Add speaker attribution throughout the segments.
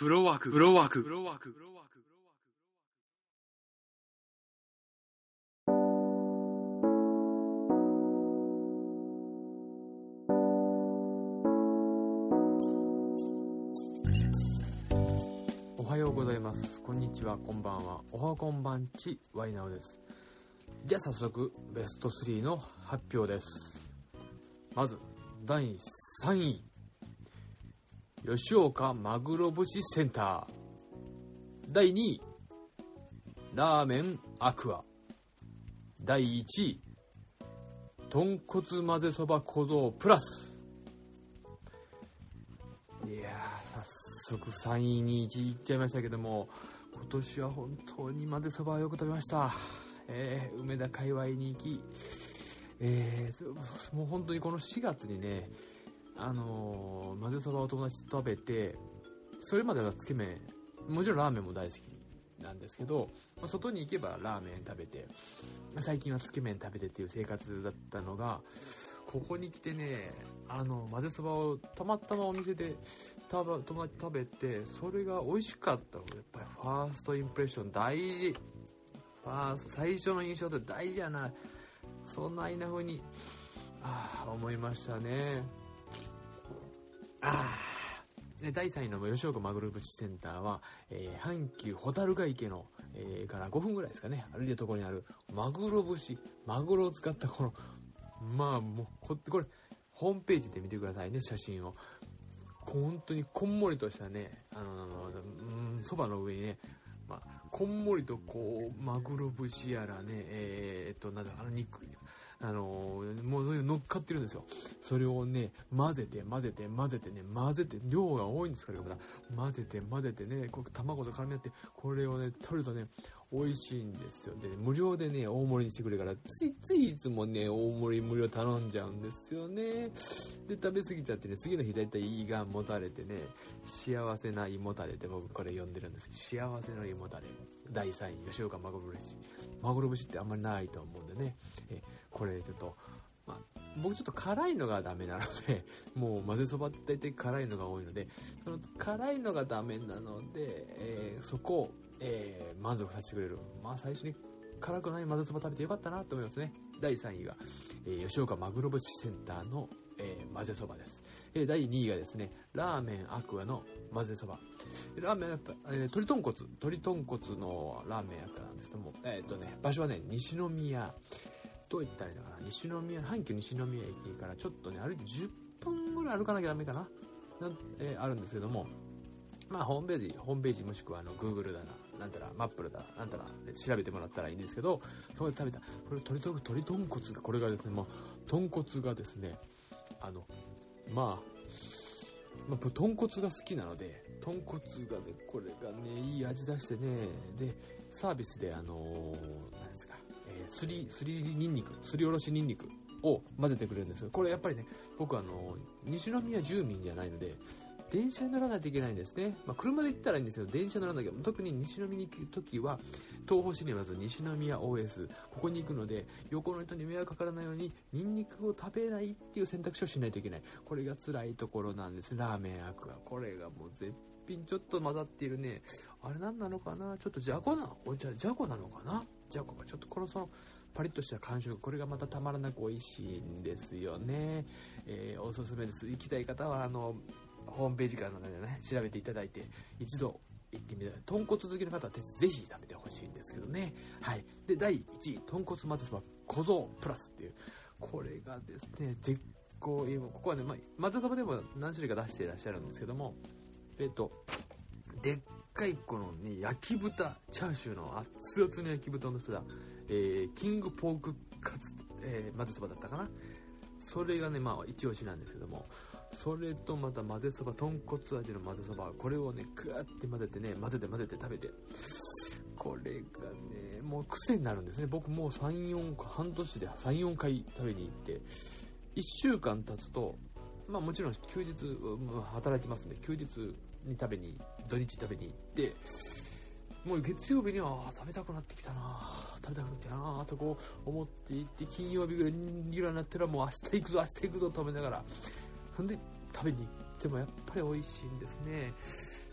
Speaker 1: フロワーク、フロワーク、フロワーク、フロワーク。
Speaker 2: おはようございます。こんにちは、こんばんは。おはこんばんち、ワイナオです。じゃあ早速、ベスト3の発表です。まず、第3位。吉岡マグロ節センター。第2位。ラーメンアクア。第1位。豚骨混ぜそば小僧プラス。いやー、早速3位に1位いっちゃいましたけども、今年は本当に混ぜそばをよく食べました。えー梅田界隈に行き、えーもう本当にこの4月にね、あのー混ぜそばを友達と食べて、それまではつけ麺、もちろんラーメンも大好きなんですけど、まあ外に行けばラーメン食べて、最近はつけ麺食べてっていう生活だったのが、ここに来てね、あの、混ぜそばをたまたまお店でた友達食べて、それが美味しかったの。やっぱりファーストインプレッション大事。ファースト、最初の印象って大事やな。そんなあいな風に、ああ、思いましたね。ああ。で第3位の吉岡マグロ節センターは、えー阪急蛍ヶ池の、えーから5分ぐらいですかね。歩いたところにあるマグロ節マグロを使ったこのまあもうここれホームページで見てくださいね写真を。本当にこんもりとしたねあのうんそばの上にねまあ、こんもりとこうマグロ節やらねえー、っとなんだあの肉。あのーもうそういう乗っかってるんですよ。それをね混ぜて混ぜて混ぜてね混ぜて量が多いんですからまた混ぜて混ぜてねこう卵と絡み合ってこれをね取るとね美味しいんですよ。で無料でね大盛りにしてくれるからついついいつもね大盛り無料頼んじゃうんですよね。で食べ過ぎちゃってね次の日大体胃がもたれてね幸せな胃もたれって僕これ呼んでるんですけど幸せの胃もたれ。第3位吉岡マグロ節。マグロ節ってあんまりないと思うんでね。えこれちょっとまあ、僕ちょっと辛いのがダメなので もう混ぜそばって大体辛いのが多いのでその辛いのがダメなので、えーそこを、えー満足させてくれる。まあ最初に辛くない混ぜそば食べてよかったなと思いますね。第3位が、えー吉岡マグロ節センターの、えー混ぜそばです、えー第2位がですねラーメンアクアの混ぜそば。ラーメンやっぱ、えー鶏豚骨。鶏豚骨のラーメンアクアなんですけども。えーっとね場所はね西宮どう言ったらいいのかな。西宮阪急西宮駅からちょっとね歩いて10分ぐらい歩かなきゃダメかな。な、えーあるんですけども。まあホームページホームページもしくはあの Google だな。なんたらマップルだなんたらで調べてもらったらいいんですけどそこで食べたこれ鶏と鶏豚骨がこれがですねもう豚骨がですねあのまあまあ、豚骨が好きなので豚骨がねこれがねいい味出してねでサービスであのーなんですか、えーすりすりにんにくすりおろしにんにくを混ぜてくれるんですよ。これやっぱりね僕あのー西宮住民じゃないので電車に乗らないといけないんですね、まあ、車で行ったらいいんですけど電車乗らなきゃ。特に西宮に行く時は東宝シネマズ西宮 OS ここに行くので横の人に迷惑かからないようにニンニクを食べないっていう選択肢をしないといけない。これが辛いところなんです。ラーメンアクア。これがもう絶品。ちょっと混ざっているね。あれ何なのかな？ちょっとじゃこなおじゃじゃこなのかな？じゃこがちょっとこのそのパリッとした感触これがまたたまらなく美味しいんですよね、えーおすすめです。行きたい方はあのホームページからのでね調べていただいて一度行ってみたら豚骨好きの方はぜひ食べてほしいんですけどね。はい。で第1位豚骨混ぜそば小僧プラスっていうこれがですね絶好今ここはね、まあ、そばでも何種類か出していらっしゃるんですけどもえっ、とでっかいこのね焼き豚チャーシューの熱々の焼き豚の人だ、えーキングポークカツ、えーそばだったかな。それがねまあ一押しなんですけども。それとまた混ぜそば豚骨味の混ぜそばこれをねグワって混ぜてね混ぜて混ぜて食べてこれがねもう癖になるんですね。僕もう34半年で34回食べに行って1週間経つとまあもちろん休日うん働いてますんで休日に食べに土日食べに行ってもう月曜日には食べたくなってきたな食べたくなってきたなとこう思っていって金曜日ぐらいにぐらいになったらもう明日行くぞ明日行くぞと思いながらそんで食べに行ってもやっぱり美味しいんですね。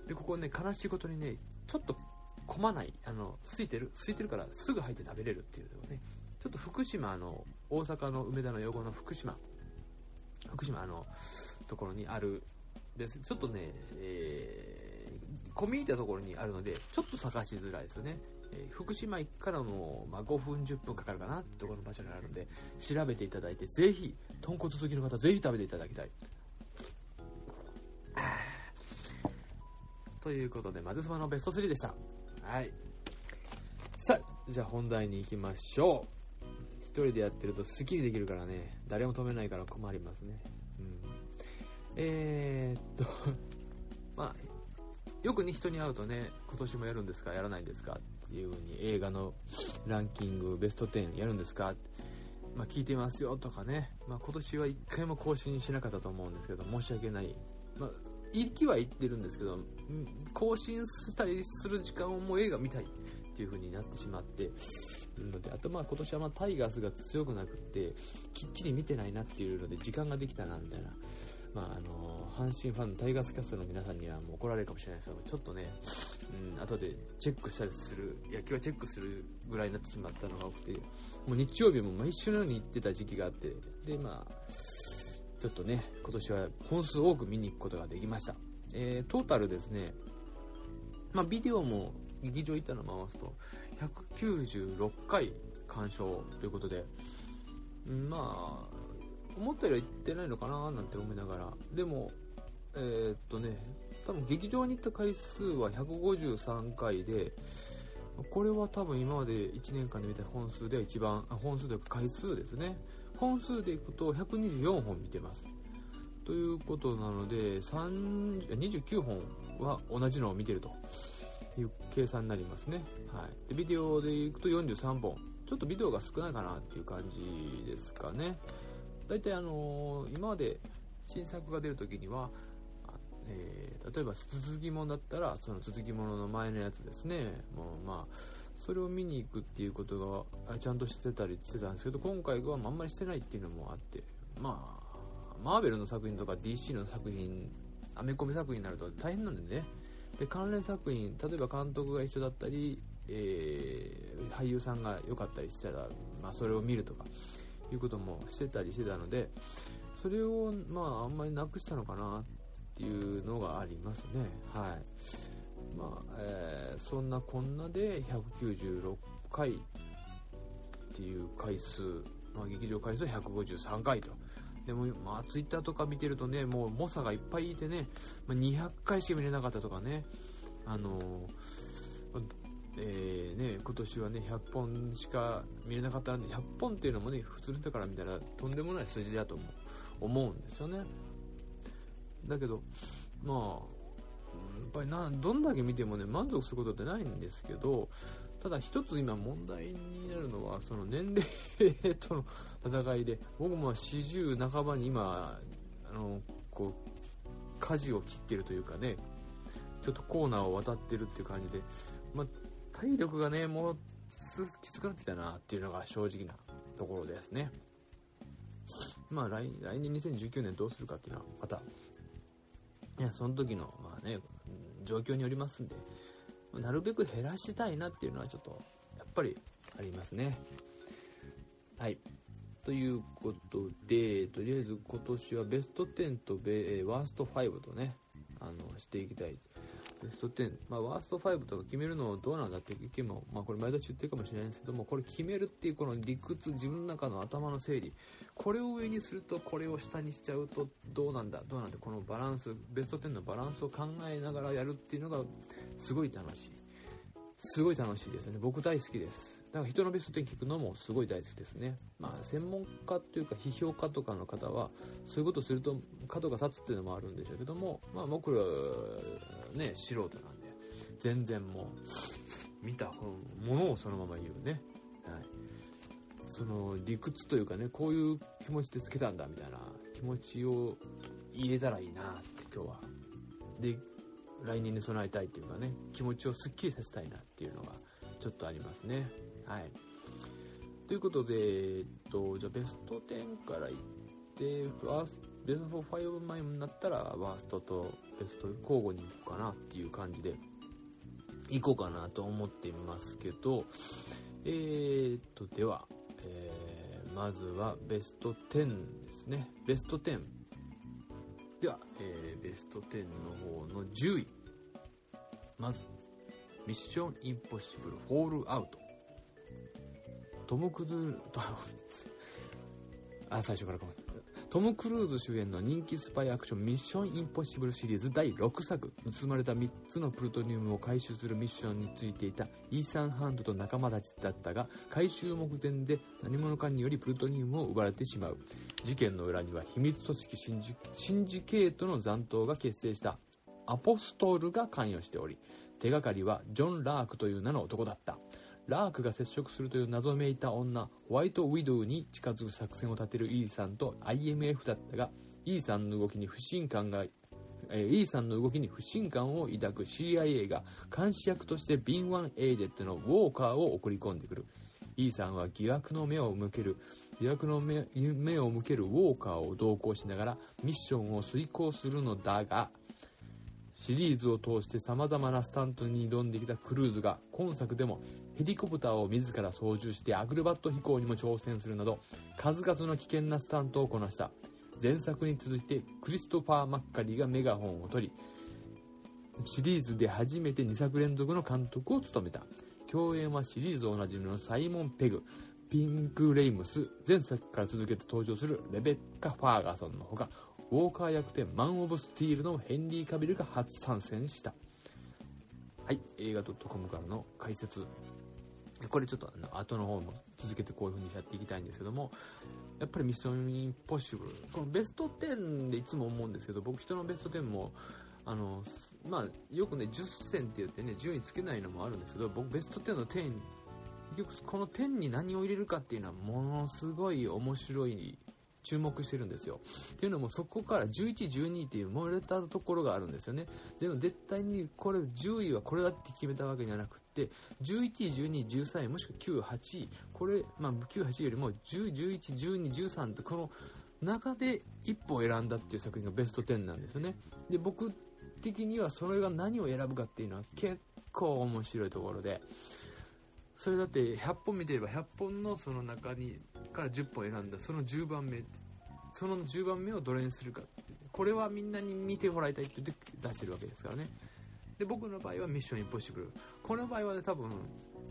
Speaker 2: でここね悲しいことにねちょっと混まないあの空いてる空いてるからすぐ入って食べれるっていうのね。ちょっと福島の大阪の梅田の横の福島福島のところにあるです。ちょっとね、えー、込み入ったところにあるのでちょっと探しづらいですよね、え、福島駅からの、まあ、5分10分かかるかなってところの場所にあるので調べていただいてぜひ豚骨好きの方ぜひ食べていただきたい ということで、まぜそばのベスト3でした。はい。さあ、じゃあ本題に行きましょう。一人でやってると好きにできるからね、誰も止めないから困りますね。うん。えー、っと まあ、よくね、人に会うとね、今年もやるんですか、やらないんですかっていう風に映画のランキングベスト10やるんですかまあ、聞いてますよとかね、まあ、今年は1回も更新しなかったと思うんですけど、申し訳ない。まあ、行きは言ってるんですけど、更新したりする時間をもう映画見たいっていう風になってしまってので、あとまあ今年はまタイガースが強くなくって、きっちり見てないなっていうので時間ができたなみたいな。まああの阪神ファンのタイガースキャストの皆さんにはもう怒られるかもしれないですけど、ちょっとね、うん、後でチェックしたりする、野球はチェックするぐらいになってしまったのが多くて、もう日曜日も毎週のように行ってた時期があって、でまあ、ちょっとね、今年は本数多く見に行くことができました。えー、トータルですね、まあ、ビデオも劇場行ったの回すと、196回鑑賞ということで、まあ、思ったよりは行ってないのかななんて思いながら、でも、えー、っとね、多分劇場に行った回数は153回で、これは多分今まで1年間で見た本数では一番、本数というか回数ですね。本数でいくと124本見てます。ということなので、29本は同じのを見てるという計算になりますね。はい。で、ビデオでいくと43本。ちょっとビデオが少ないかなっていう感じですかね。大体あの、今まで新作が出るときには、えー、例えば続きものだったら、その続きものの前のやつですね。もうまあ、それを見に行くっていうことがちゃんとしてたりしてたんですけど今回はあんまりしてないっていうのもあってまあマーベルの作品とか DC の作品アメコミ作品になると大変なんでねで関連作品例えば監督が一緒だったり、えー、俳優さんが良かったりしたら、まあ、それを見るとかいうこともしてたりしてたのでそれをまああんまりなくしたのかなっていうのがありますねはいまあえー、そんなこんなで196回っていう回数、まあ、劇場回数は153回と。でも、まあ、ツイッターとか見てるとね、もう猛者がいっぱいいてね、まあ、200回しか見れなかったとかね、あのー、えー、ね、今年はね、100本しか見れなかったんで、100本っていうのもね、普通の人から見たらとんでもない数字だと思う思うんですよね。だけど、まあや、っぱりなどんだけ見てもね満足することってないんですけどただ一つ今問題になるのはその年齢との戦いで僕も40半ばに今あのこう舵を切ってるというかねちょっとコーナーを渡ってるっていう感じで、まあ、体力がねもうきつくなってきたなっていうのが正直なところですねまあ来来年2019年どうするかっていうのはまたいやその時のまあね状況によりますんで、なるべく減らしたいなっていうのはちょっと、やっぱりありますね。はい。ということで、とりあえず今年はベスト10とベワースト5とね、あの、していきたいベスト10、まあ、ワースト5とか決めるのどうなんだっていう意見も、まあ、これ毎年言ってるかもしれないんですけども、これ決めるっていうこの理屈、自分の中の頭の整理、これを上にすると、これを下にしちゃうと、どうなんだ、どうなんだ、このバランス、ベスト10のバランスを考えながらやるっていうのが、すごい楽しい。すごい楽しいですね。僕大好きです。だから人のベスト10聞くのもすごい大好きですね。まあ、専門家というか批評家とかの方は、そういうことすると角が立つっていうのもあるんでしょうけども、まあ僕ら、ね、素人なんで、全然もう、見たものをそのまま言うね。はい。その理屈というかね、こういう気持ちでつけたんだみたいな気持ちを言えたらいいなって今日は。で、来年に備えたいっていうかね、気持ちをすっきりさせたいなっていうのがちょっとありますね。はい。ということで、えっと、じゃベスト10からいって、ファースベスト5枚になったらワーストとベスト交互にいこうかなっていう感じでいこうかなと思っていますけどえー、っとでは、えー、まずはベスト10ですね。ベスト10では、えー、ベスト10の方の10位まずミッションインポッシブルフォールアウト。トム・クルーズあ最初からかもトム・クルーズ主演の人気スパイアクションミッションインポッシブルシリーズ第6作。盗まれた3つのプルトニウムを回収するミッションについていたイーサン・ハンドと仲間たちだったが回収目前で何者かによりプルトニウムを奪われてしまう。事件の裏には秘密組織シンジシンジケートの残党が結成したアポストールが関与しており手がかりはジョン・ラークという名の男だった。ラークが接触するという謎めいた女ホワイトウィドウに近づく作戦を立てるイーさんと IMF だったがイーさんの動きに不信感がえー、イーさんの動きに不信感を抱く CIA が監視役として敏腕エージェントのウォーカーを送り込んでくる。イーさんは疑惑の目を向ける。疑惑の目を向けるウォーカーを同行しながらミッションを遂行するのだがシリーズを通して様々なスタントに挑んできたクルーズが今作でもヘリコプターを自ら操縦してアクロバット飛行にも挑戦するなど数々の危険なスタントをこなした前作に続いてクリストファー・マッカリーがメガホンを取りシリーズで初めて2作連続の監督を務めた。共演はシリーズおなじみのサイモン・ペグ。ピンク・レイムス。前作から続けて登場するレベッカ・ファーガソンのほかウォーカー役でマン・オブ・スティールのヘンリー・カビルが初参戦した。はい映画 .com からの解説。これちょっと後の方も続けてこういう風にやっていきたいんですけどもやっぱりミッションインポッシブル。このベスト10でいつも思うんですけど僕人のベスト10もあのまあよくね10選って言ってね順位つけないのもあるんですけど僕ベスト10の10よくこの10に何を入れるかっていうのはものすごい面白い注目してるんですよ。っていうのもそこから11、12っていう漏れたところがあるんですよね。でも絶対にこれ10位はこれだって決めたわけじゃなくて11、12、13位もしくは9、8位これ、まあ、9、8位よりも10、11、12、13ってこの中で1本選んだっていう作品がベスト10なんですよね。で僕的にはそれが何を選ぶかっていうのは結構面白いところで。それだって100本見てれば100本のその中にから10本選んだその10番目その10番目をどれにするかこれはみんなに見てもらいたいって言って出してるわけですからね。で僕の場合はミッションインポッシブル。この場合はね多分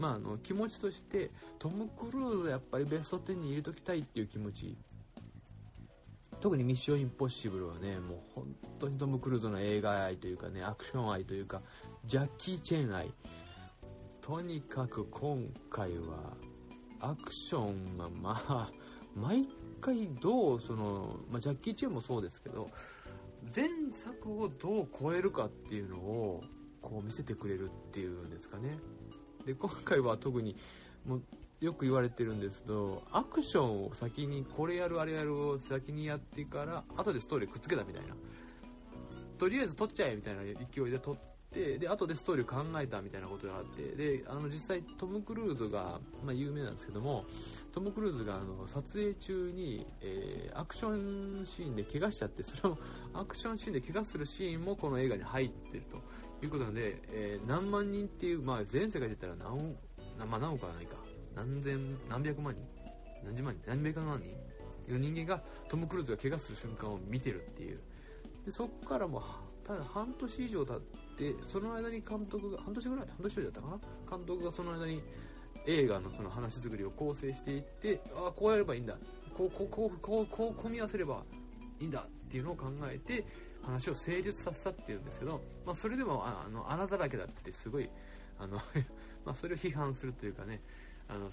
Speaker 2: まあ、あの気持ちとしてトム・クルーズやっぱりベスト10に入れときたいっていう気持ち。特にミッションインポッシブルはねもう本当にトム・クルーズの映画愛というかねアクション愛というかジャッキー・チェーン愛。とにかく今回はアクションがまあ毎回どうその、まあ、ジャッキー・チェンもそうですけど前作をどう超えるかっていうのをこう見せてくれるっていうんですかね。で今回は特にもうよく言われてるんですけどアクションを先にこれやるあれやるを先にやってから後でストーリーくっつけたみたいな。とりあえず撮っちゃえみたいな勢いで撮っててで後でストーリーを考えたみたいなことがあってであの実際トム・クルーズが、まあ、有名なんですけどもトム・クルーズがあの撮影中に、えー、アクションシーンで怪我しちゃってそれをアクションシーンで怪我するシーンもこの映画に入ってるということなので、えー、何万人っていう、まあ、全世界で言ったら何,、まあ、何億はないか。何千何百万人？何十万人？何百万人？の人間がトム・クルーズが怪我する瞬間を見てるっていう。でそこからもただ半年以上経ってその間に監督が半年ぐらい？半年ぐらいだったかな？監督がその間に映画のその話作りを構成していってああこうやればいいんだ。こうこうこうこうこう組み合わせればいいんだっていうのを考えて話を成立させたっていうんですけど、まあ、それでもあの穴だらけだってすごいあの まそれを批判するというかねあの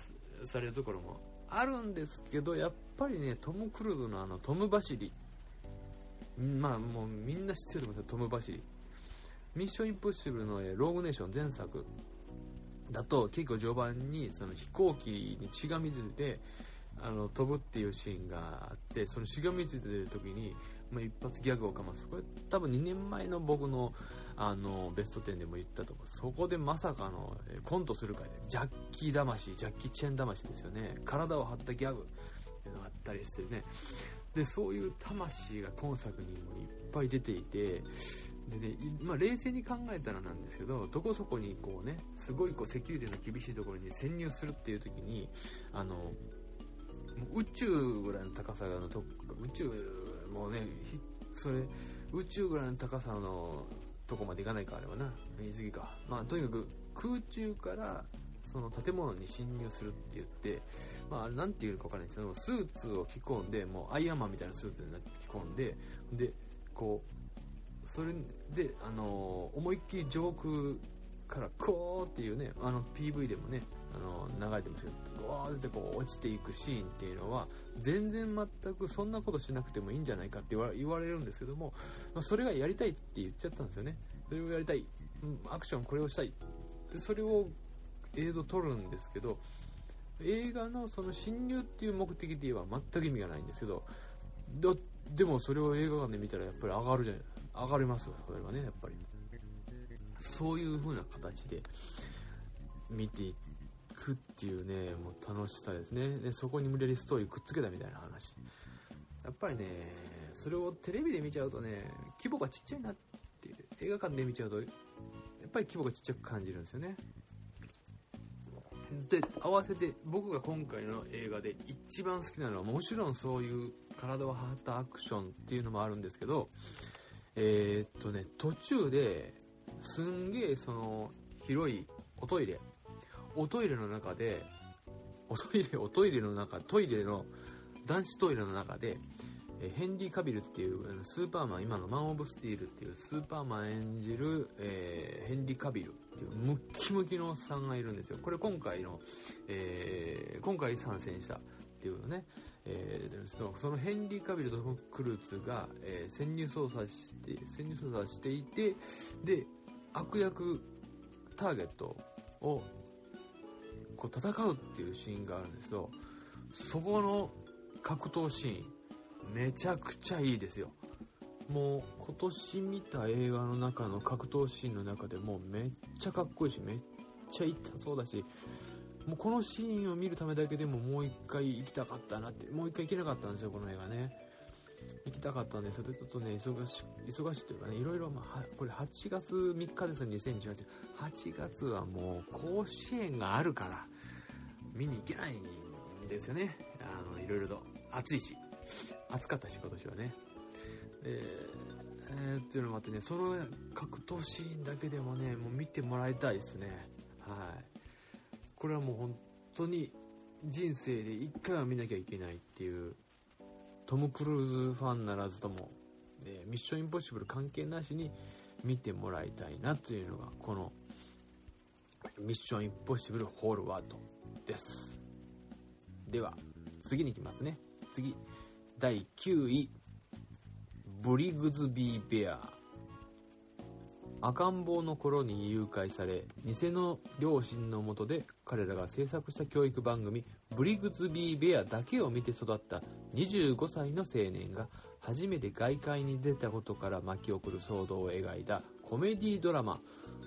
Speaker 2: されるところもあるんですけどやっぱりねトム・クルーズのあのトム走りまあもうみんな知ってると思うんですよ。トム・バシリミッション・インポッシブルのローグネーション前作だと結構序盤にその飛行機に血が水であの飛ぶっていうシーンがあってその血が水出る時に、まあ、一発ギャグをかます。これ多分2年前の僕のあのベスト10でも言ったとこそこでまさかのコントするかでジャッキー魂ジャッキーチェン魂ですよね。体を張ったギャグっていうのがあったりしてね。でそういう魂が今作にもいっぱい出ていてでね、まあ、冷静に考えたらなんですけどどこそこにこうねすごいこうセキュリティの厳しいところに潜入するっていう時にあの宇宙ぐらいの高さのと宇宙もねそれ宇宙ぐらいの高さのとこまで行かないかあれはな。言い過ぎか。まあとにかく空中からその建物に侵入するって言って、まあ、なんていうか分からないんですけどスーツを着込んでもうアイアンマンみたいなスーツになって着込んででこうそれで、あの思いっきり上空からこうっていうねあの PV でもねあの流れてますけどゴーってこう落ちていくシーンっていうのは全然全くそんなことしなくてもいいんじゃないかって言われるんですけども、まあ、それがやりたいって言っちゃったんですよね。それをやりたい、うん、アクションこれをしたい。でそれを映像撮るんですけど映画のその侵入っていう目的で言えば全く意味がないんですけどでもそれを映画館で見たらやっぱり上がるじゃない上がりますよそれはねやっぱり。そういう風な形で見ていくっていうねもう楽しさですね。でそこに無理やりストーリーくっつけたみたいな話。やっぱりねそれをテレビで見ちゃうとね規模がちっちゃいなっていう映画館で見ちゃうとやっぱり規模がちっちゃく感じるんですよね。で合わせて僕が今回の映画で一番好きなのはもちろんそういう体を張ったアクションっていうのもあるんですけどえー、っとね途中ですんげえその広いおトイレおトイレの中でおトイレおトイレの中トイレの男子トイレの中でえヘンリー・カビルっていうスーパーマン今のマン・オブ・スティールっていうスーパーマン演じる、えー、ヘンリー・カビルいうムッキムキのおっさんがいるんですよ。これ今回の、えー、今回参戦したっていうのね、えー、ですけどそのヘンリー・カビルと・クルーズが、えー、潜入捜査して潜入捜査していてで悪役ターゲットをこう戦うっていうシーンがあるんですけどそこの格闘シーンめちゃくちゃいいですよ。もう今年見た映画の中の格闘シーンの中でもめっちゃかっこいいしめっちゃ痛そうだしもうこのシーンを見るためだけでももう一回行きたかったなってもう一回行けなかったんですよこの映画ね。行きたかったんですけどちょっとね忙し忙しいというかねいろいろ、まあ、これ8月3日ですね2018 8月はもう甲子園があるから見に行けないんですよね。あのいろいろと暑いし暑かったし今年はね。えー、っていうのもあってねその格闘シーンだけでもねもう見てもらいたいですね。はい。これはもう本当に人生で1回は見なきゃいけないっていうトム・クルーズファンならずとも、えミッションインポッシブル関係なしに見てもらいたいなというのがこのミッションインポッシブルホールワードです。では次に行きますね。次第9位。ブリグズビー・ベア。赤ん坊の頃に誘拐され偽の両親のもとで彼らが制作した教育番組「ブリグズビー・ベア」だけを見て育った25歳の青年が初めて外界に出たことから巻き起こる騒動を描いたコメディドラマ。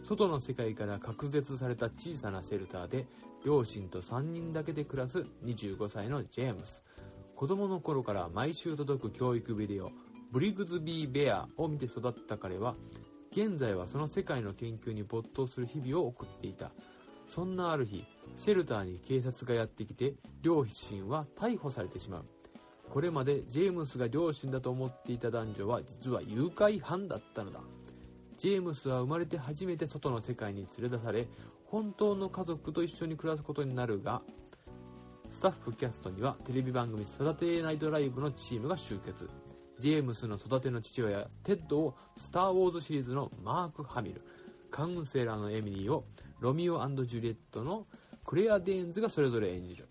Speaker 2: 外の世界から隔絶された小さなシェルターで両親と3人だけで暮らす25歳のジェームス。子供の頃から毎週届く教育ビデオ。ブリグズビー・ベアを見て育った彼は現在はその世界の研究に没頭する日々を送っていた。そんなある日シェルターに警察がやってきて両親は逮捕されてしまう。これまでジェームスが両親だと思っていた男女は実は誘拐犯だったのだ。ジェームスは生まれて初めて外の世界に連れ出され本当の家族と一緒に暮らすことになるがスタッフキャストにはテレビ番組「サタデーナイトライブ」のチームが集結。ジェームスの育ての父親テッドをスター・ウォーズシリーズのマーク・ハミル。カウンセラーのエミリーをロミオジュリエットのクレア・デーンズがそれぞれ演じる。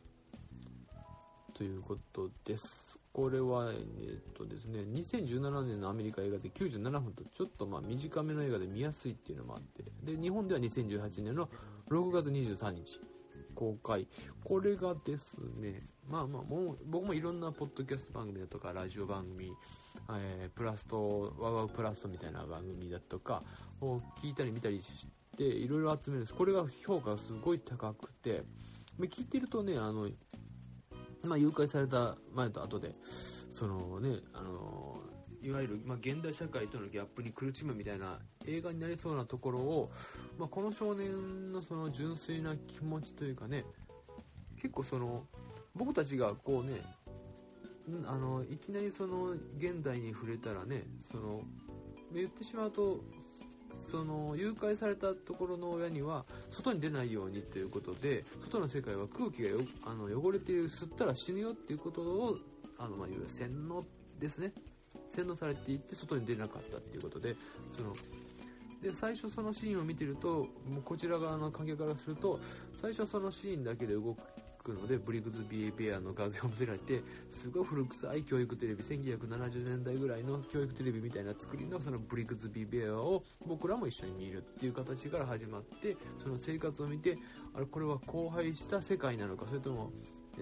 Speaker 2: ということです。これはえっとですね2017年のアメリカ映画で97分とちょっとまあ短めの映画で見やすいっていうのもあって。で日本では2018年の6月23日公開。これがですね、まあまあ、もう、僕もいろんなポッドキャスト番組だとか、ラジオ番組、えー、プラスト、ワワウプラストみたいな番組だとかを聞いたり見たりして、いろいろ集めるんです。これが評価がすごい高くて、聞いてるとね、あの、まあ、誘拐された前と後で、そのねあのいわゆる、まあ、現代社会とのギャップに苦しむみたいな映画になりそうなところを、まあ、この少年のその純粋な気持ちというかね結構その僕たちがこうねあのいきなりその現代に触れたらねその言ってしまうとその誘拐されたところの親には外に出ないようにということで外の世界は空気がよあの汚れている吸ったら死ぬよっていうことをあの、まあ、いわゆる洗脳ですね。洗脳されていって外に出なかったっていうことでそので最初そのシーンを見てるともうこちら側の観客からすると最初はそのシーンだけで動くのでブリグズビーベアの画像を見せられてすごい古臭い教育テレビ1970年代ぐらいの教育テレビみたいな作りのそのブリグズビーベアを僕らも一緒に見るっていう形から始まってその生活を見てあれこれは荒廃した世界なのかそれとも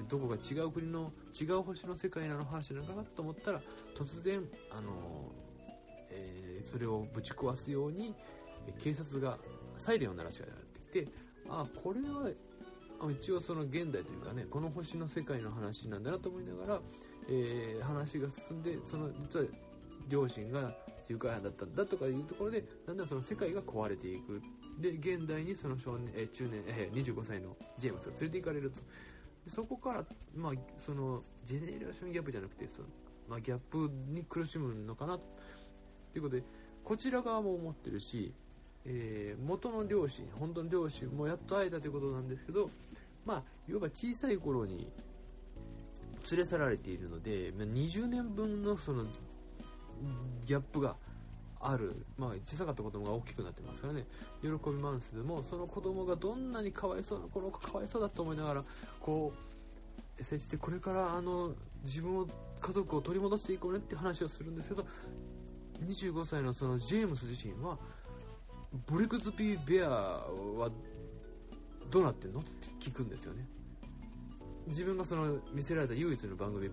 Speaker 2: どこか違う国の違う星の世界なの話なのかなと思ったら突然あの、えーそれをぶち壊すように警察がサイレンを鳴らしがられてきてあこれは一応その現代というかねこの星の世界の話なんだなと思いながら、えー話が進んでその実は両親が誘拐犯だったんだとかいうところでだんだんその世界が壊れていく。で現代にその少年、えー中年、えー25歳のジェームスが連れて行かれると。でそこから、まあ、そのジェネレーションギャップじゃなくてその、まあ、ギャップに苦しむのかな。ということでこちら側も思ってるし、えー元の両親本当の両親もやっと会えたということなんですけどまあいわば小さい頃に連れ去られているのでまあ20年分のそのギャップがある、まあ、小さかった子供が大きくなってますからね。喜びマンスでもその子供がどんなにかわいそうなこの子かわいそうだと思いながらこう接してこれからあの自分を家族を取り戻していこうねって話をするんですけど25歳のそのジェームス自身はブリグズビー・ベアはどうなってんの？って聞くんですよね。自分がその見せられた唯一の番組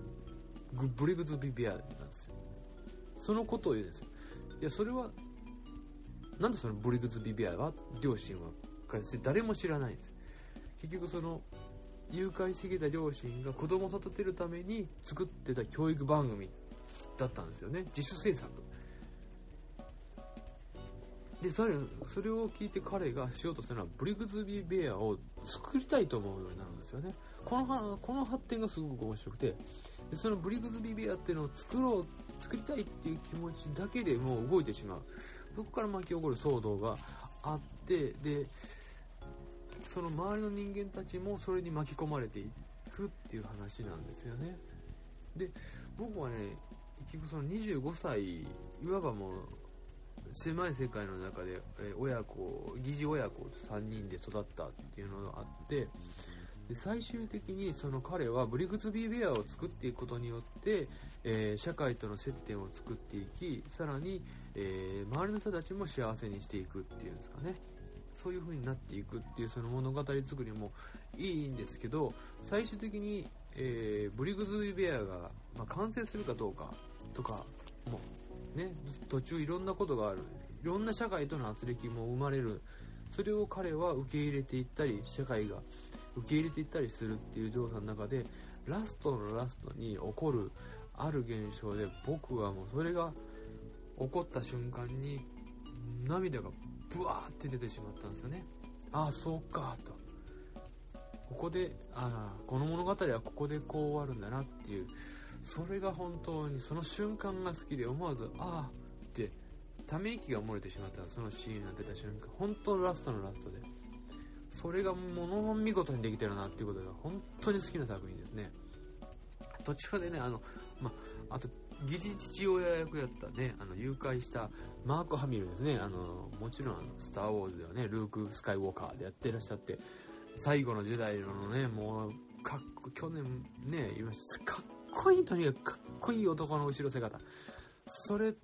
Speaker 2: ブリグズビー・ベアなんですよ。そのことを言うんですよ。いやそれはなんでそのブリグズビー・ベアは両親は返して誰も知らないんです結局その誘拐してきた両親が子供を育てるために作ってた教育番組だったんですよね。自主制作。でそれそれを聞いて彼がしようとしたのはブリグズビー・ベアを作りたいと思うようになるんですよね。このこの発展がすごく面白くてでそのブリグズビー・ベアっていうのを作ろう作りたいっていう気持ちだけでもう動いてしまう。そこから巻き起こる騒動があってでその周りの人間たちもそれに巻き込まれていくっていう話なんですよね。で僕はね結局その25歳いわばもう狭い世界の中で、え親子疑似親子と3人で育ったっていうのがあってで最終的にその彼はブリグズビー・ベアを作っていくことによって、えー社会との接点を作っていきさらに、えー周りの人たちも幸せにしていくっていうんですかね。そういう風になっていくっていうその物語作りもいいんですけど最終的に、えーブリグズビー・ベアが、まあ、完成するかどうかとかもね途中いろんなことがある。いろんな社会との圧力も生まれる。それを彼は受け入れていったり社会が受け入れていったりするっていう動作の中でラストのラストに起こるある現象で僕はもうそれが起こった瞬間に涙がブワーって出てしまったんですよね。ああそうかと。ここでああこの物語はここでこう終わるんだなっていうそれが本当にその瞬間が好きで思わずああってため息が漏れてしまったそのシーンが出た瞬間本当のラストのラストでそれがものの見事にできてるなっていうことが本当に好きな作品ですね。途中でねあの、まあと疑似父親役やったねあの誘拐したマーク・ハミルですね。あのもちろんあの「スター・ウォーズ」ではねルーク・スカイウォーカーでやってらっしゃって最後の時代のねもうかっこ去年ね言いました。かっこいいとにかくかっこいい男の後ろ姿。それ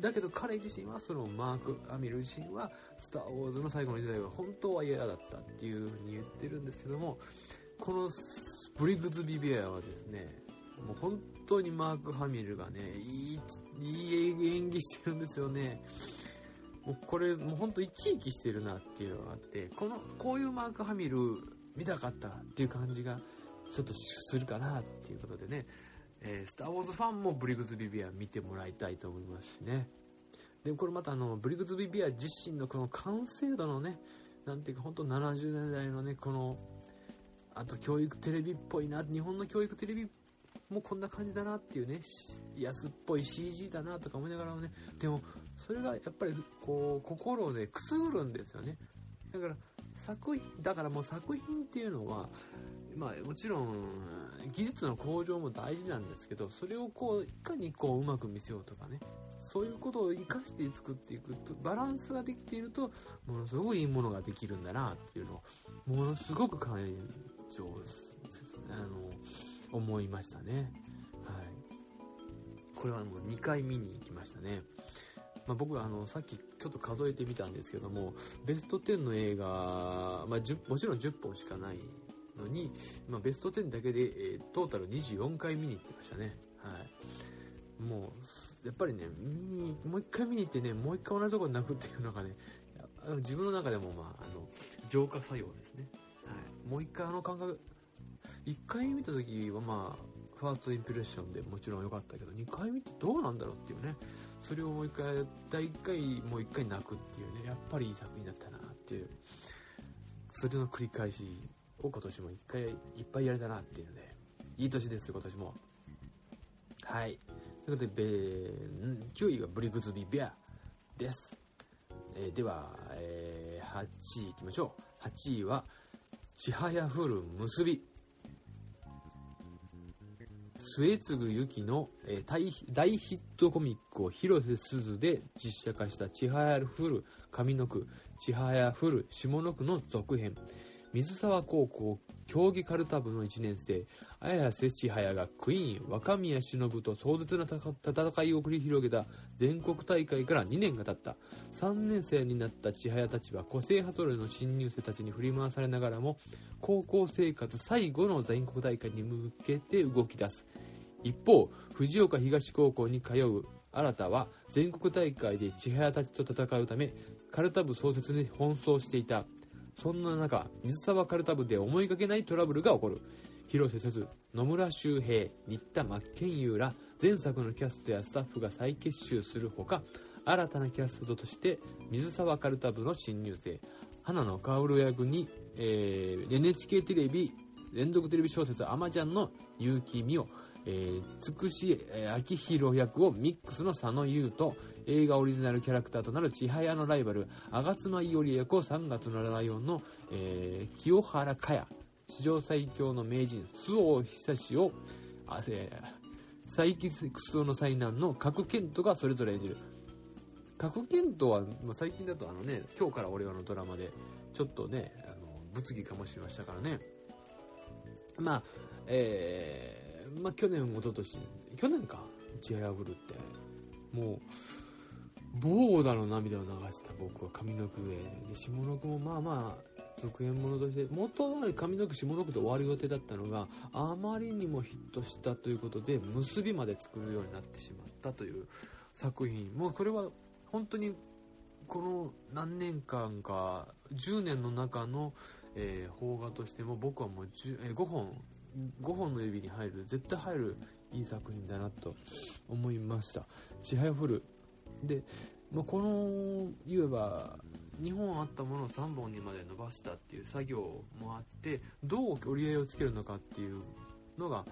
Speaker 2: だけど彼自身はそのマーク・アミル自身は「スター・ウォーズ」の最後の時代は本当は嫌だったっていうふうに言ってるんですけどもこのブリグズ・ビビアはですねもう本当にマーク・ハミルがねいいいい演技してるんですよね。もうこれもう本当生き生きしてるなっていうのがあってこのこういうマーク・ハミル見たかったっていう感じがちょっとするかなっていうことでね。えースター・ウォーズファンもブリグズビ・ビア見てもらいたいと思いますしね。でこれまたあのブリグズビ・ビア自身のこの完成度のねなんていうか本当70年代のねこのあと教育テレビっぽいな日本の教育テレビもこんな感じだなっていうね安っぽい CG だなとか思いながらもねでもそれがやっぱりこう心をねくすぐるんですよね。だから作品だからもう作品っていうのはまあもちろん技術の向上も大事なんですけどそれをこういかにこううまく見せようとかね。そういうことを生かして作っていくとバランスができているとものすごくいいものができるんだなっていうのをものすごく感情あの思いましたね。はい。これはもう2回見に行きましたね。まあ、僕はあのさっきちょっと数えてみたんですけどもベスト10の映画、まあ、もちろん10本しかないのに、まあ、ベスト10だけで、えートータル24回見に行ってましたね。はい。もうやっぱりね見にもう一回見に行ってねもう一回同じところに泣くっていうのがね自分の中でも、まあ、あの浄化作用ですね、はい、もう一回あの感覚1回見た時はまあファーストインプレッションでもちろん良かったけど2回見てどうなんだろうっていうね。それをもう一回第1回もう一回泣くっていうねやっぱりいい作品だったなっていうそれの繰り返しを今年も一回いっぱいやれたなっていうのでいい年です今年も。はい。ということでべ9位はブリグズビーベアです、えーでは、えー8位いきましょう。8位はちはやふる結び。末次由紀の、えー大大ヒットコミックを広瀬すずで実写化した「ちはやふる上の句ちはやふる下の句」の続編。水沢高校競技カルタ部の1年生綾瀬千早がクイーン若宮忍と壮絶な戦いを繰り広げた全国大会から2年が経った。3年生になった千早たちは個性派揃いの新入生たちに振り回されながらも高校生活最後の全国大会に向けて動き出す。一方藤岡東高校に通う新田は全国大会で千早たちと戦うためカルタ部創設に奔走していた。そんな中水沢カルタ部で思いがけないトラブルが起こる。広瀬すず野村周平新田真剣佑ら前作のキャストやスタッフが再結集するほか新たなキャストとして水沢カルタ部の新入生。花野薫役に、えー NHK テレビ連続テレビ小説「あまちゃん」の結城美桜えー、つくし、えー、明宏役をミックスの佐野優と映画オリジナルキャラクターとなる千早のライバル吾妻伊織役を3月のライオンの、えー清原果耶史上最強の名人周防久志をあ、えー、サイキクスの災難の角健人がそれぞれ演じる。角健人は、まあ、最近だとあのね今日から俺はのドラマでちょっとねあの物議かもしましたからね。まあえーまあ去年一昨年去年か。ちはやぶるって。もう棒だの涙を流した僕は上の句で。で下の句もまあまあ続編ものとして元は上の句下の句で終わる予定だったのがあまりにもヒットしたということで結びまで作るようになってしまったという作品。もうこれは本当にこの何年間か10年の中の、えー邦画としても僕はもう、えー5本5本の指に入る絶対入るいい作品だなと思いました「ちはやふる」で、まあ、この言えば2本あったものを3本にまで伸ばしたっていう作業もあってどう折り合いをつけるのかっていうのが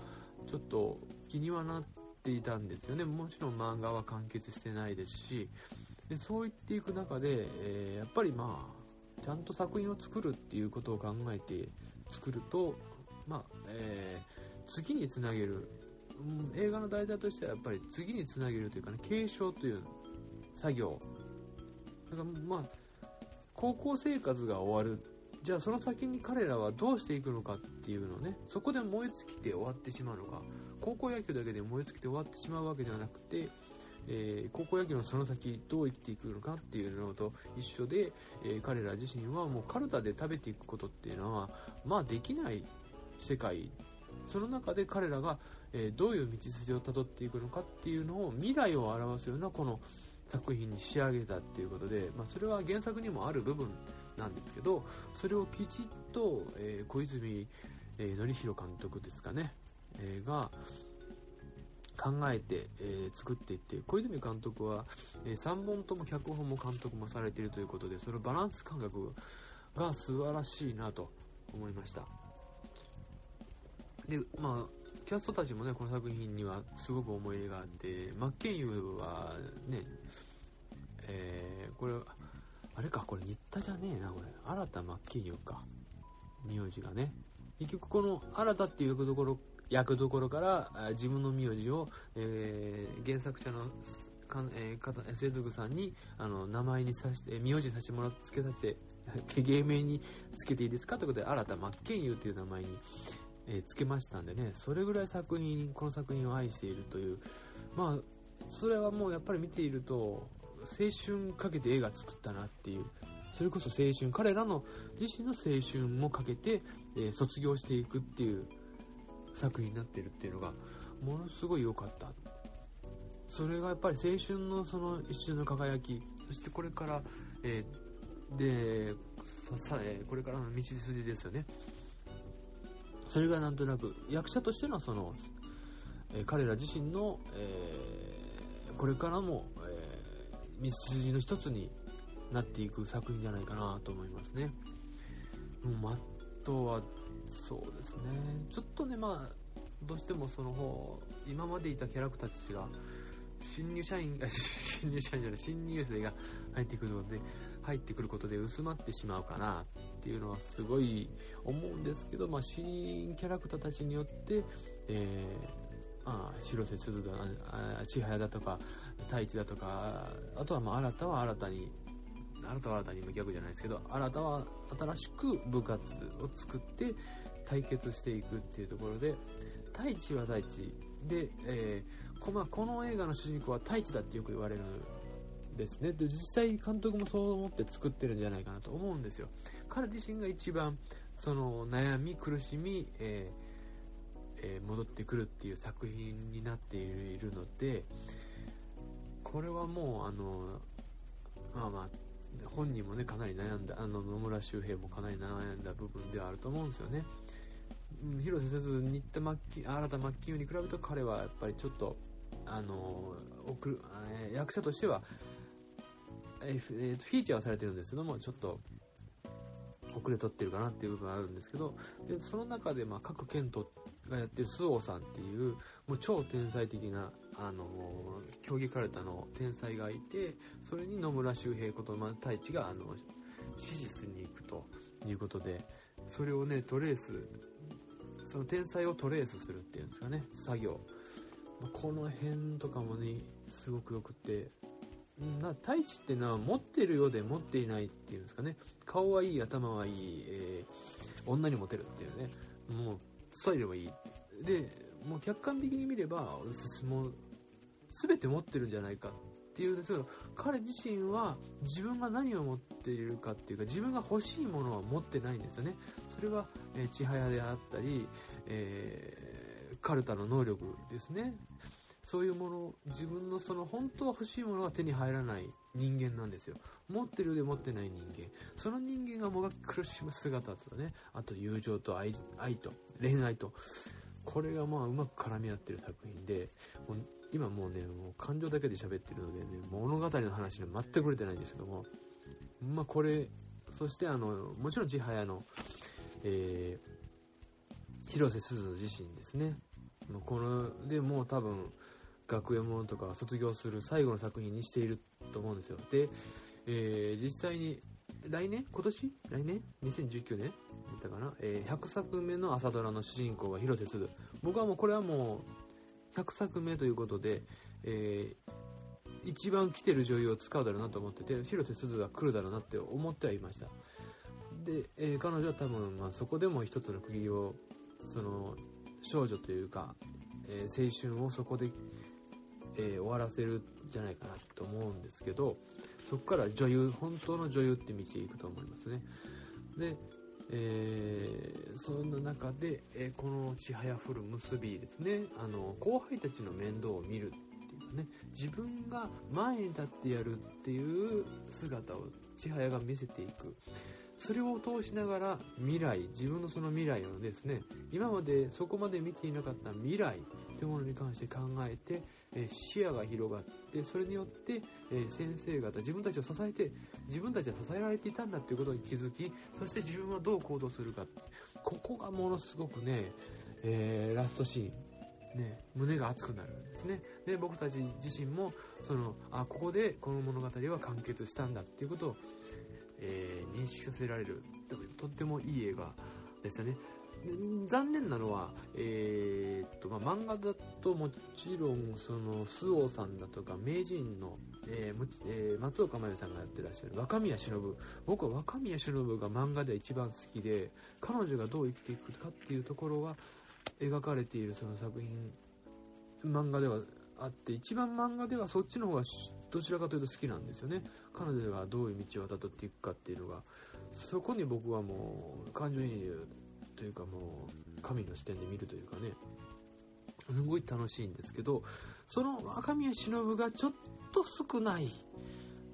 Speaker 2: ちょっと気にはなっていたんですよね。もちろん漫画は完結してないですしでそう言っていく中で、えーやっぱりまあちゃんと作品を作るっていうことを考えて作るとまあえー次につなげる、うん映画の題材としてはやっぱり次につなげるというかね継承という作業。だからまあ高校生活が終わる。じゃあその先に彼らはどうしていくのかっていうのをね。そこで燃え尽きて終わってしまうのか。高校野球だけで燃え尽きて終わってしまうわけではなくて、えー高校野球のその先どう生きていくのかっていうのと一緒で、えー彼ら自身はもうカルタで食べていくことっていうのはまあできない世界。その中で彼らが、えーどういう道筋をたどっていくのかっていうのを未来を表すようなこの作品に仕上げたっていうことで、まあ、それは原作にもある部分なんですけどそれをきちっと、えー小泉、えー、弘監督ですかね、えーが考えて、えー作っていって小泉監督は、え3本とも脚本も監督もされているということでそのバランス感覚が素晴らしいなと思いました。でまあキャストたちもねこの作品にはすごく思い入れがあってマッケンユーはねえーこれあれかこれ新田じゃねえなこれ。新田真剣佑か。名字がね。結局この新田っていう役どころ役どころから自分の名字を、えー原作者のかん、えー、方末徳さんにあの名前にさして名字させてもらってつけさせて芸名につけていいですかということで新田真剣佑っていう名前に、えーつけましたんでねそれぐらい作品この作品を愛しているという。まあそれはもうやっぱり見ていると青春かけて映画作ったなっていう。それこそ青春彼らの自身の青春もかけて、えー卒業していくっていう作品になってるっていうのがものすごい良かった。それがやっぱり青春のその一瞬の輝き。そしてこれから、えーでささ、えーこれからの道筋ですよね。それがなんとなく役者としてのその、えー彼ら自身の、えーこれからも、えー道筋の一つになっていく作品じゃないかなと思いますね。もうあとはそうですね。ちょっとねまあどうしてもその方今までいたキャラクターたちが新入社員あ 新入社員じゃない新入生が入ってくるので入ってくることで薄まってしまうかな。っていうのはすごい思うんですけど、まあ、新キャラクターたちによって、えーまあ、広瀬すずだあ千早だとか太一だとかあとはまあ新たは新たに新たは新たに逆じゃないですけど新たは新しく部活を作って対決していくっていうところで太一は太一で、えーこまあ、この映画の主人公は太一だってよく言われるんですね。で実際監督もそう思って作ってるんじゃないかなと思うんですよ。彼自身が一番その悩み苦しみ、えーえー戻ってくるっていう作品になっているのでこれはもうあのまあまあ本人もねかなり悩んだあの野村周平もかなり悩んだ部分ではあると思うんですよね、うん、広瀬すず新田真剣新田真剣佑に比べると彼はやっぱりちょっとあの送るえ役者としてはえーフえーとフィーチャーはされてるんですけどもちょっと遅れとってるかなっていう部分あるんですけどでその中で、まあ、各県とがやってる周防さんっていうもう超天才的なあの競技カルタの天才がいてそれに野村周平こと、まあ、太一があの指示に行くということでそれをねトレースその天才をトレースするっていうんですかね作業。まこの辺とかもねすごくよくてな太一ってのは持ってるようで持っていないっていうんですかね。顔はいい頭はいい、えー女にモテるっていうね。もうスタイルもいい。でもう客観的に見ればもう全て持ってるんじゃないかっていうんですけど彼自身は自分が何を持っているかっていうか自分が欲しいものは持ってないんですよね。それは、えー、千早であったり、えーカルタの能力ですね。そういうもの自分のその本当は欲しいものが手に入らない人間なんですよ。持ってるようで持ってない人間。その人間がもがき苦しむ姿とね。あと友情と愛と恋愛と。これがまあうまく絡み合ってる作品で今もうねもう感情だけで喋ってるのでね物語の話には全く触れてないんですけども。まあこれそしてあのもちろん千早の、えー広瀬すず自身ですね。このでもう多分学園ものとか卒業する最後の作品にしていると思うんですよ。で、えー実際に来年？今年？来年？2019年？だったかな、えー100作目の朝ドラの主人公が広瀬すず。僕はもうこれはもう100作目ということで、えー一番来てる女優を使うだろうなと思ってて広瀬すずが来るだろうなって思ってはいました。で、えー彼女は多分、まあ、そこでも一つの区切りをその少女というか、え青春をそこで、えー終わらせるんじゃないかなと思うんですけどそこから女優本当の女優って道へ行くと思いますね。で、えーそんな中で、えーこの「ちはやふる結び」ですね。あの後輩たちの面倒を見るっていうかね自分が前に立ってやるっていう姿を千早が見せていく。それを通しながら未来自分のその未来をですね今までそこまで見ていなかった未来というものに関して考えて、え視野が広がってそれによって、え先生方自分たちを支えて自分たちは支えられていたんだということに気づきそして自分はどう行動するか。ここがものすごくね、えー、ラストシーン。ね、胸が熱くなるんですね。で僕たち自身もそのあここでこの物語は完結したんだっていうことを、えー、認識させられる。とってもいい映画でしたね。残念なのは、えー、っとまあ、漫画だともちろんその周防さんだとか名人の、えーえー、松岡茉優さんがやってらっしゃる若宮忍。僕は若宮忍が漫画で一番好きで彼女がどう生きていくかっていうところは描かれているその作品漫画ではあって一番漫画ではそっちの方がどちらかというと好きなんですよね。彼女がどういう道をたどっていくかっていうのがそこに僕はもう感情移入というかもう神の視点で見るというかね。すごい楽しいんですけどその若宮忍がちょっと少ない。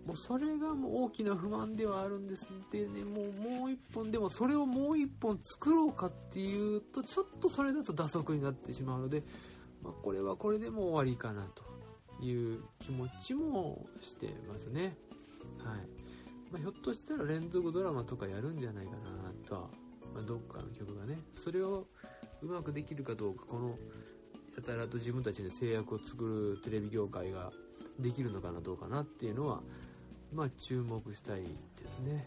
Speaker 2: もうそれがもう大きな不満ではあるんです。でねもうもう一本でもそれをもう一本作ろうかっていうとちょっとそれだと打足になってしまうので、まあ、これはこれでも終わりかなという気持ちもしてますね。はい、まあ、ひょっとしたら連続ドラマとかやるんじゃないかなとは、まあ、どっかの曲がねそれをうまくできるかどうかこのやたらと自分たちで制約を作るテレビ業界ができるのかなどうかなっていうのはまあ、注目したいですね。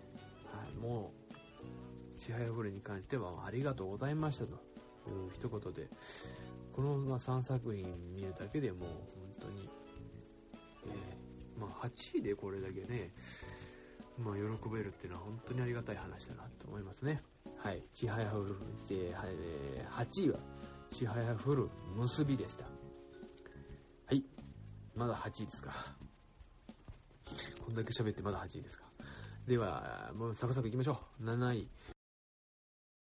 Speaker 2: はい、もう、ちはやふれに関してはありがとうございましたと。いう一言で、この、ま、3作品見るだけでもう本当に、えー、まあ、8位でこれだけね、まあ、喜べるっていうのは本当にありがたい話だなと思いますね。はい。ちはやふる、えー、8位は、ちはやふる結びでした。はい。まだ8位ですか。こんだけ喋ってまだ8位ですか。では、もうサクサクいきましょう。7位。